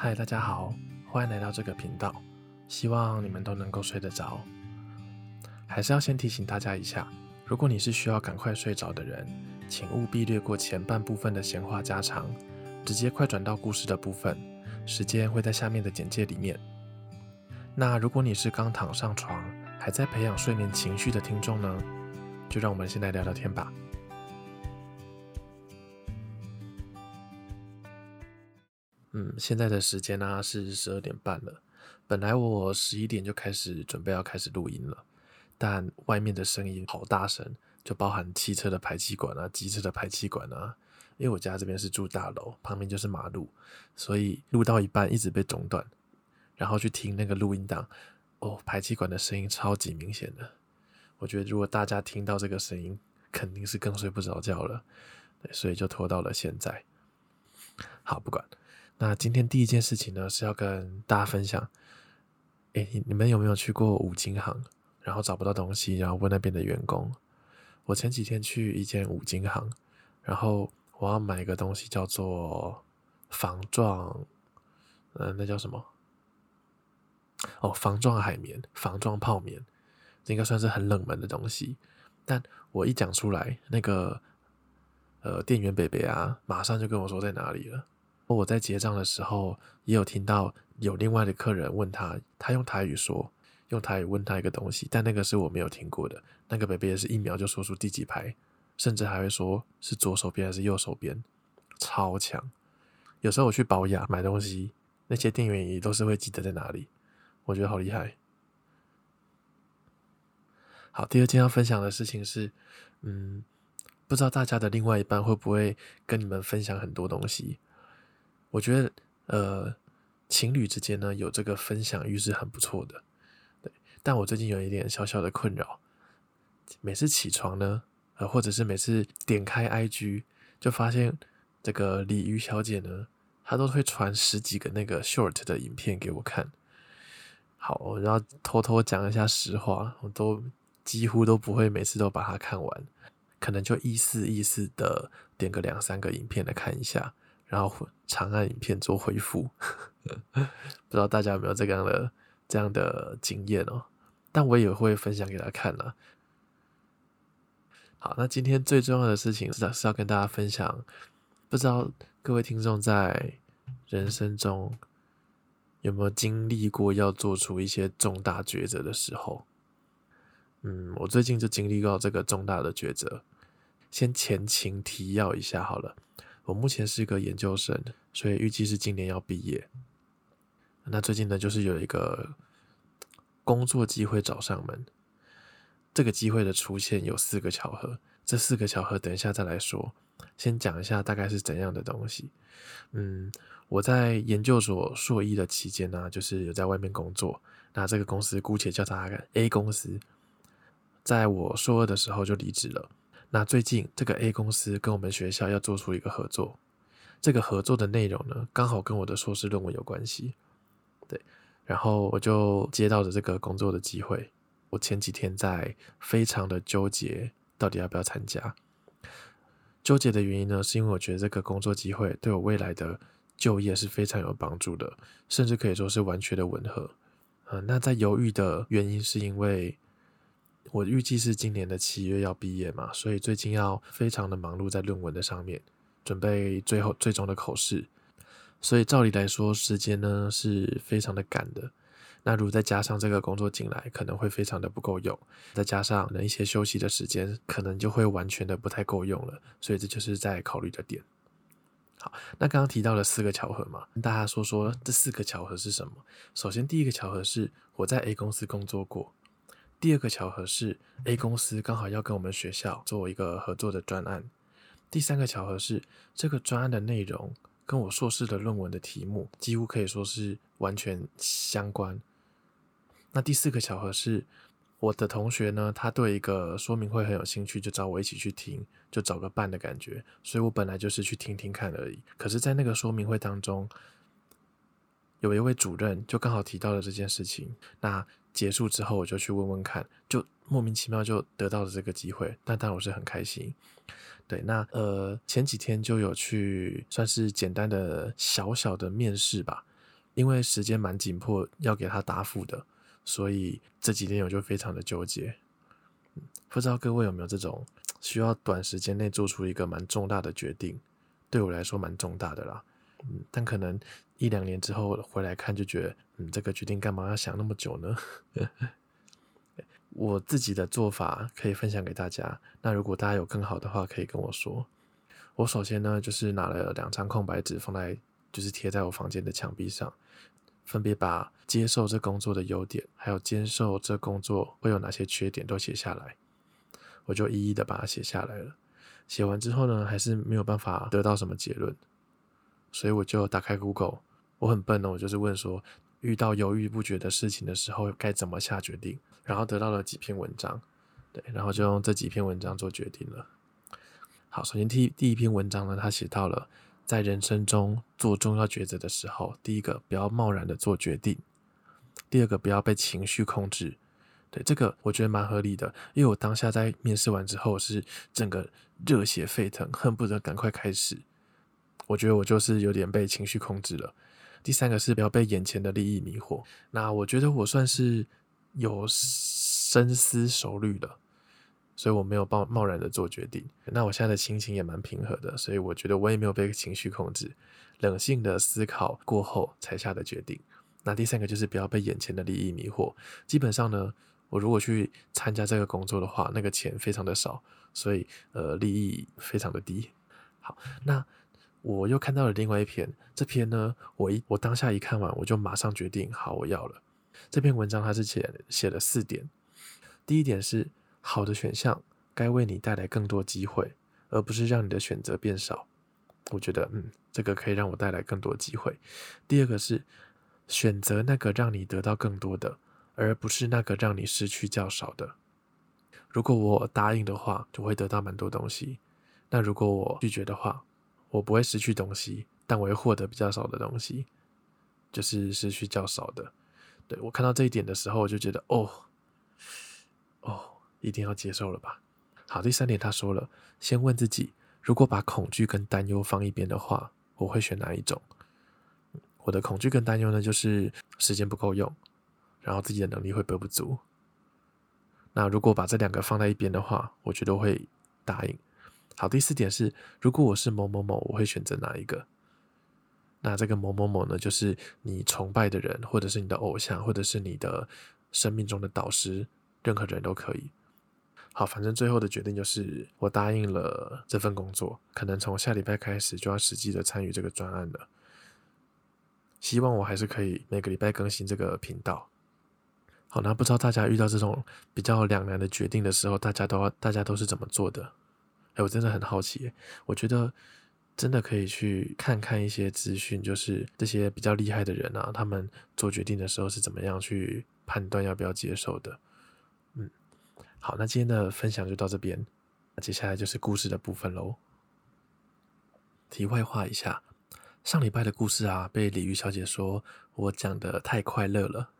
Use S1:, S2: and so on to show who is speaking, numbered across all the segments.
S1: 嗨，大家好，欢迎来到这个频道，希望你们都能够睡得着。还是要先提醒大家一下，如果你是需要赶快睡着的人，请务必略过前半部分的闲话家常，直接快转到故事的部分，时间会在下面的简介里面。那如果你是刚躺上床，还在培养睡眠情绪的听众呢，就让我们先来聊聊天吧。嗯，现在的时间呢、是十二点半了。本来我十一点就开始准备要开始录音了，但外面的声音好大声，就包含汽车的排气管啊、机车的排气管啊。因为我家这边是住大楼，旁边就是马路，所以录到一半一直被中断，然后去听那个录音档，哦，排气管的声音超级明显的。我觉得如果大家听到这个声音，肯定是更睡不着觉了，对，所以就拖到了现在。好，不管。那今天第一件事情呢，是要跟大家分享。诶，你们有没有去过五金行，然后找不到东西，然后问那边的员工？我前几天去一间五金行，然后我要买一个东西，叫做防撞，嗯，那叫什么？哦，防撞海绵、防撞泡棉，应该算是很冷门的东西。但我一讲出来，那个呃，店员伯伯啊，马上就跟我说在哪里了。我在结账的时候，也有听到有另外的客人问他，他用台语说，用台语问他一个东西，但那个是我没有听过的。那个北北也是一秒就说出第几排，甚至还会说是左手边还是右手边，超强。有时候我去保雅买东西，那些店员也都是会记得在哪里，我觉得好厉害。好，第二件要分享的事情是，嗯，不知道大家的另外一半会不会跟你们分享很多东西。我觉得，呃，情侣之间呢，有这个分享欲是很不错的，对。但我最近有一点小小的困扰，每次起床呢，呃，或者是每次点开 IG，就发现这个鲤鱼小姐呢，她都会传十几个那个 short 的影片给我看。好，我要偷偷讲一下实话，我都几乎都不会每次都把它看完，可能就意思意思的点个两三个影片来看一下。然后长按影片做回复，不知道大家有没有这样的这样的经验哦？但我也会分享给大家看了。好，那今天最重要的事情是是要跟大家分享，不知道各位听众在人生中有没有经历过要做出一些重大抉择的时候？嗯，我最近就经历过这个重大的抉择，先前情提要一下好了。我目前是一个研究生，所以预计是今年要毕业。那最近呢，就是有一个工作机会找上门。这个机会的出现有四个巧合，这四个巧合等一下再来说。先讲一下大概是怎样的东西。嗯，我在研究所硕一的期间呢，就是有在外面工作。那这个公司姑且叫它 A 公司，在我硕二的时候就离职了。那最近这个 A 公司跟我们学校要做出一个合作，这个合作的内容呢，刚好跟我的硕士论文有关系，对，然后我就接到了这个工作的机会。我前几天在非常的纠结，到底要不要参加。纠结的原因呢，是因为我觉得这个工作机会对我未来的就业是非常有帮助的，甚至可以说是完全的吻合。嗯，那在犹豫的原因是因为。我预计是今年的七月要毕业嘛，所以最近要非常的忙碌在论文的上面，准备最后最终的口试，所以照理来说时间呢是非常的赶的。那如再加上这个工作进来，可能会非常的不够用，再加上呢一些休息的时间，可能就会完全的不太够用了。所以这就是在考虑的点。好，那刚刚提到了四个巧合嘛，跟大家说说这四个巧合是什么？首先第一个巧合是我在 A 公司工作过。第二个巧合是，A 公司刚好要跟我们学校做一个合作的专案。第三个巧合是，这个专案的内容跟我硕士的论文的题目几乎可以说是完全相关。那第四个巧合是，我的同学呢，他对一个说明会很有兴趣，就找我一起去听，就找个伴的感觉。所以我本来就是去听听看而已。可是，在那个说明会当中，有一位主任就刚好提到了这件事情。那结束之后，我就去问问看，就莫名其妙就得到了这个机会，那当然我是很开心。对，那呃前几天就有去算是简单的小小的面试吧，因为时间蛮紧迫，要给他答复的，所以这几天我就非常的纠结。不知道各位有没有这种需要短时间内做出一个蛮重大的决定？对我来说蛮重大的啦。嗯，但可能一两年之后回来看，就觉得，嗯，这个决定干嘛要想那么久呢？我自己的做法可以分享给大家。那如果大家有更好的话，可以跟我说。我首先呢，就是拿了两张空白纸放在，就是贴在我房间的墙壁上，分别把接受这工作的优点，还有接受这工作会有哪些缺点都写下来。我就一一的把它写下来了。写完之后呢，还是没有办法得到什么结论。所以我就打开 Google，我很笨哦，我就是问说，遇到犹豫不决的事情的时候该怎么下决定，然后得到了几篇文章，对，然后就用这几篇文章做决定了。好，首先第第一篇文章呢，他写到了在人生中做重要抉择的时候，第一个不要贸然的做决定，第二个不要被情绪控制。对，这个我觉得蛮合理的，因为我当下在面试完之后是整个热血沸腾，恨不得赶快开始。我觉得我就是有点被情绪控制了。第三个是不要被眼前的利益迷惑。那我觉得我算是有深思熟虑的，所以我没有贸贸然的做决定。那我现在的心情也蛮平和的，所以我觉得我也没有被情绪控制，冷静的思考过后才下的决定。那第三个就是不要被眼前的利益迷惑。基本上呢，我如果去参加这个工作的话，那个钱非常的少，所以呃利益非常的低。好，那。我又看到了另外一篇，这篇呢，我一我当下一看完，我就马上决定，好，我要了。这篇文章它是写写了四点，第一点是好的选项该为你带来更多机会，而不是让你的选择变少。我觉得，嗯，这个可以让我带来更多机会。第二个是选择那个让你得到更多的，而不是那个让你失去较少的。如果我答应的话，就会得到蛮多东西；那如果我拒绝的话，我不会失去东西，但我会获得比较少的东西，就是失去较少的。对，我看到这一点的时候，我就觉得，哦，哦，一定要接受了吧。好，第三点他说了，先问自己，如果把恐惧跟担忧放一边的话，我会选哪一种？我的恐惧跟担忧呢，就是时间不够用，然后自己的能力会背不足。那如果把这两个放在一边的话，我觉得会答应。好，第四点是，如果我是某某某，我会选择哪一个？那这个某某某呢，就是你崇拜的人，或者是你的偶像，或者是你的生命中的导师，任何人都可以。好，反正最后的决定就是我答应了这份工作，可能从下礼拜开始就要实际的参与这个专案了。希望我还是可以每个礼拜更新这个频道。好，那不知道大家遇到这种比较两难的决定的时候，大家都大家都是怎么做的？我真的很好奇，我觉得真的可以去看看一些资讯，就是这些比较厉害的人啊，他们做决定的时候是怎么样去判断要不要接受的。嗯，好，那今天的分享就到这边，那接下来就是故事的部分喽。题外话一下，上礼拜的故事啊，被鲤鱼小姐说我讲的太快乐了，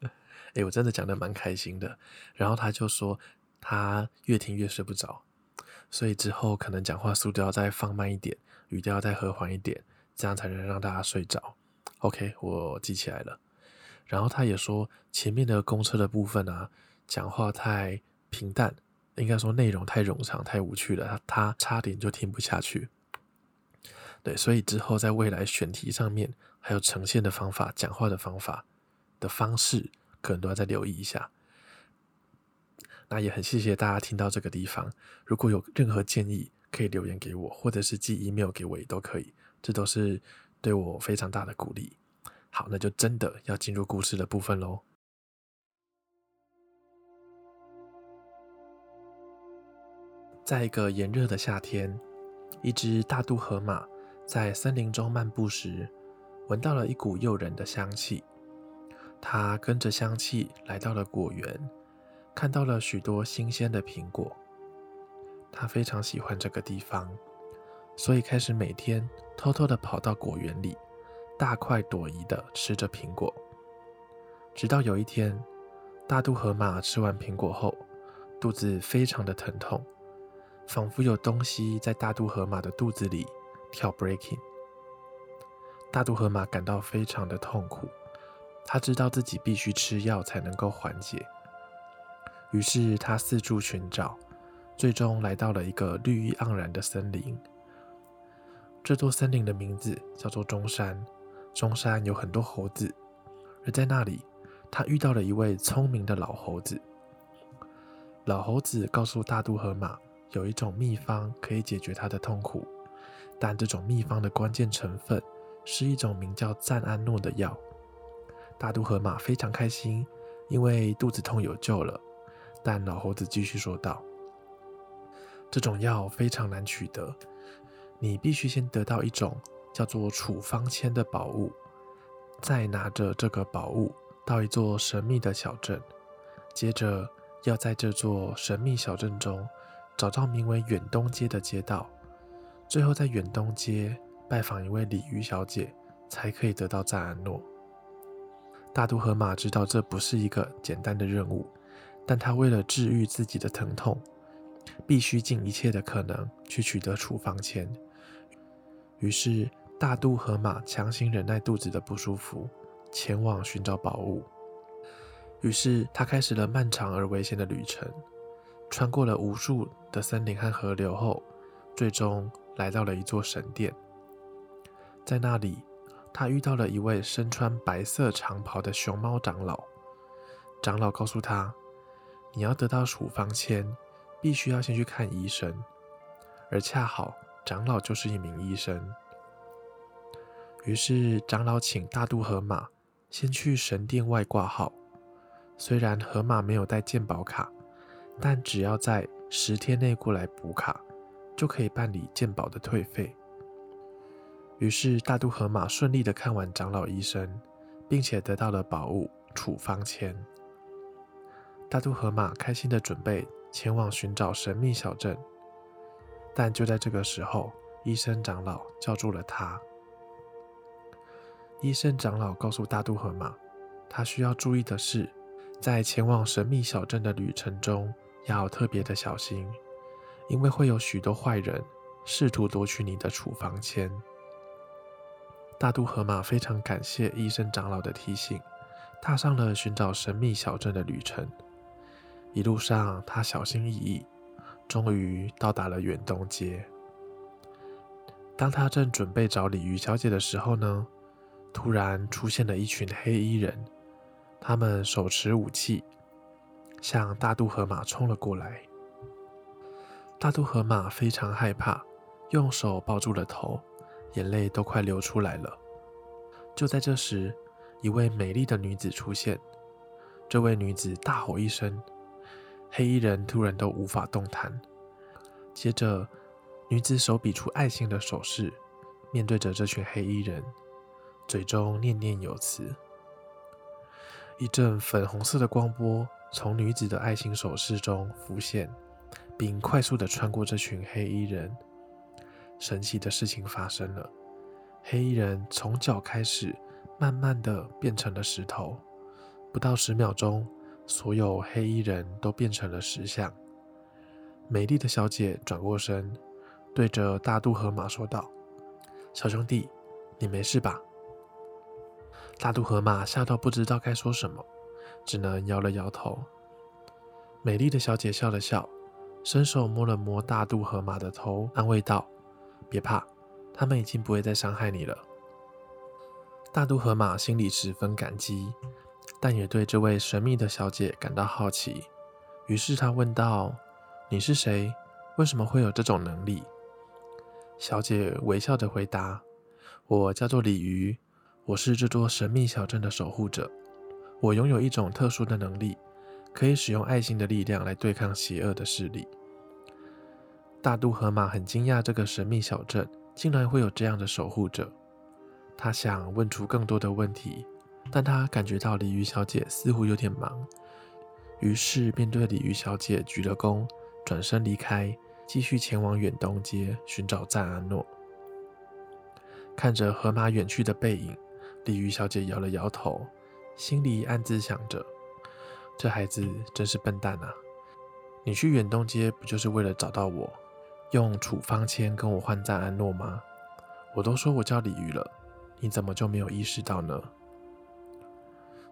S1: 哎、我真的讲的蛮开心的，然后她就说她越听越睡不着。所以之后可能讲话速度要再放慢一点，语调再和缓一点，这样才能让大家睡着。OK，我记起来了。然后他也说前面的公车的部分啊，讲话太平淡，应该说内容太冗长、太无趣了，他他差点就听不下去。对，所以之后在未来选题上面，还有呈现的方法、讲话的方法的方式，可能都要再留意一下。那也很谢谢大家听到这个地方。如果有任何建议，可以留言给我，或者是寄 email 给我也都可以，这都是对我非常大的鼓励。好，那就真的要进入故事的部分喽。在一个炎热的夏天，一只大肚河马在森林中漫步时，闻到了一股诱人的香气。它跟着香气来到了果园。看到了许多新鲜的苹果，他非常喜欢这个地方，所以开始每天偷偷地跑到果园里，大快朵颐地吃着苹果。直到有一天，大渡河马吃完苹果后，肚子非常的疼痛，仿佛有东西在大渡河马的肚子里跳 breaking。大渡河马感到非常的痛苦，他知道自己必须吃药才能够缓解，于是他四处寻找，最终来到了一个绿意盎然的森林。这座森林的名字叫做中山，中山有很多猴子，而在那里，他遇到了一位聪明的老猴子。老猴子告诉大渡河马，有一种秘方可以解决他的痛苦，但这种秘方的关键成分是一种名叫赞安诺的药。大渡河马非常开心，因为肚子痛有救了。但老猴子继续说道：“这种药非常难取得。”你必须先得到一种叫做处方签的宝物，再拿着这个宝物到一座神秘的小镇，接着要在这座神秘小镇中找到名为远东街的街道，最后在远东街拜访一位鲤鱼小姐，才可以得到赞安诺。大渡河马知道这不是一个简单的任务，但他为了治愈自己的疼痛，必须尽一切的可能去取得处方签。于是，大渡河马强行忍耐肚子的不舒服，前往寻找宝物。于是，他开始了漫长而危险的旅程，穿过了无数的森林和河流后，最终来到了一座神殿。在那里，他遇到了一位身穿白色长袍的熊猫长老。长老告诉他：“你要得到处方签，必须要先去看医生。”而恰好。长老就是一名医生，于是长老请大渡河马先去神殿外挂号。虽然河马没有带健保卡，但只要在十天内过来补卡，就可以办理健保的退费。于是大渡河马顺利的看完长老医生，并且得到了宝物处方签。大渡河马开心的准备前往寻找神秘小镇。但就在这个时候，医生长老叫住了他。医生长老告诉大渡河马，他需要注意的是，在前往神秘小镇的旅程中要特别的小心，因为会有许多坏人试图夺取你的处方签。大渡河马非常感谢医生长老的提醒，踏上了寻找神秘小镇的旅程。一路上，他小心翼翼。终于到达了远东街。当他正准备找鲤鱼小姐的时候呢，突然出现了一群黑衣人，他们手持武器，向大渡河马冲了过来。大渡河马非常害怕，用手抱住了头，眼泪都快流出来了。就在这时，一位美丽的女子出现。这位女子大吼一声。黑衣人突然都无法动弹，接着，女子手比出爱心的手势，面对着这群黑衣人，嘴中念念有词。一阵粉红色的光波从女子的爱心手势中浮现，并快速地穿过这群黑衣人。神奇的事情发生了，黑衣人从脚开始，慢慢地变成了石头，不到十秒钟。所有黑衣人都变成了石像。美丽的小姐转过身，对着大渡河马说道：“小兄弟，你没事吧？”大渡河马吓到不知道该说什么，只能摇了摇头。美丽的小姐笑了笑，伸手摸了摸大渡河马的头，安慰道：“别怕，他们已经不会再伤害你了。”大渡河马心里十分感激。但也对这位神秘的小姐感到好奇，于是他问道：“你是谁？为什么会有这种能力？”小姐微笑着回答：“我叫做鲤鱼，我是这座神秘小镇的守护者。我拥有一种特殊的能力，可以使用爱心的力量来对抗邪恶的势力。”大渡河马很惊讶，这个神秘小镇竟然会有这样的守护者。他想问出更多的问题。但他感觉到鲤鱼小姐似乎有点忙，于是便对鲤鱼小姐鞠了躬，转身离开，继续前往远东街寻找赞安诺。看着河马远去的背影，鲤鱼小姐摇了摇头，心里暗自想着：这孩子真是笨蛋啊！你去远东街不就是为了找到我，用处方签跟我换赞安诺吗？我都说我叫鲤鱼了。你怎么就没有意识到呢？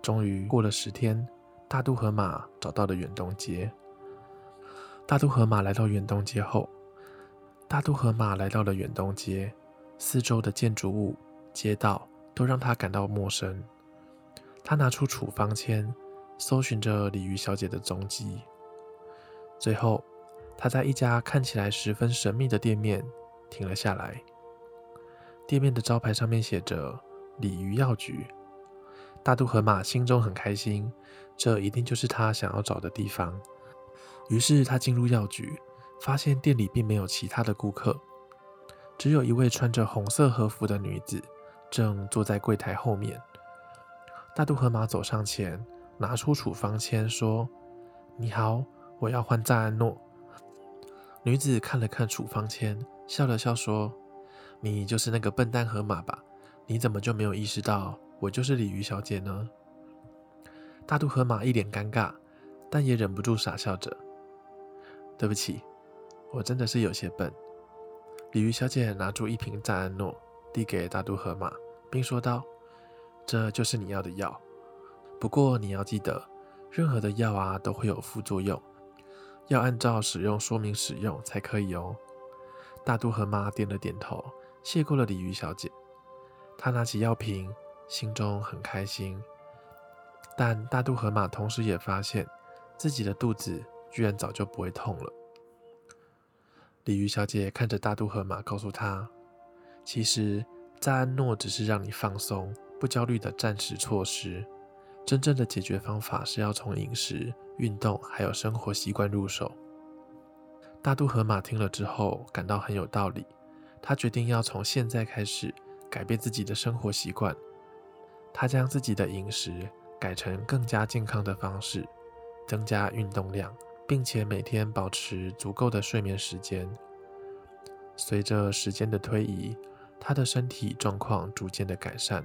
S1: 终于过了十天，大渡河马找到了远东街。大渡河马来到远东街后，大渡河马来到了远东街，四周的建筑物、街道都让他感到陌生。他拿出处方签，搜寻着鲤鱼小姐的踪迹。最后，他在一家看起来十分神秘的店面停了下来。店面的招牌上面写着“鲤鱼药局”。大渡河马心中很开心，这一定就是他想要找的地方。于是他进入药局，发现店里并没有其他的顾客，只有一位穿着红色和服的女子正坐在柜台后面。大渡河马走上前，拿出处方签，说：“你好，我要换赞安诺。”女子看了看处方签，笑了笑说。你就是那个笨蛋河马吧？你怎么就没有意识到我就是鲤鱼小姐呢？大渡河马一脸尴尬，但也忍不住傻笑着。对不起，我真的是有些笨。鲤鱼小姐拿出一瓶赞安诺，递给大渡河马，并说道：“这就是你要的药。不过你要记得，任何的药啊都会有副作用，要按照使用说明使用才可以哦。”大渡河马点了点头。谢过了鲤鱼小姐，她拿起药瓶，心中很开心。但大渡河马同时也发现，自己的肚子居然早就不会痛了。鲤鱼小姐看着大渡河马，告诉他：“其实赞安诺只是让你放松、不焦虑的暂时措施，真正的解决方法是要从饮食、运动还有生活习惯入手。”大渡河马听了之后，感到很有道理。他决定要从现在开始改变自己的生活习惯。他将自己的饮食改成更加健康的方式，增加运动量，并且每天保持足够的睡眠时间。随着时间的推移，他的身体状况逐渐的改善，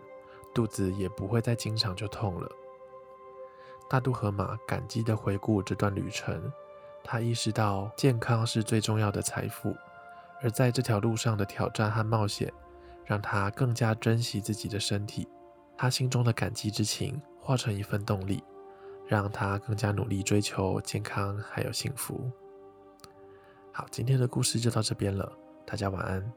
S1: 肚子也不会再经常就痛了。大渡河马感激的回顾这段旅程，他意识到健康是最重要的财富。而在这条路上的挑战和冒险，让他更加珍惜自己的身体。他心中的感激之情化成一份动力，让他更加努力追求健康还有幸福。好，今天的故事就到这边了，大家晚安。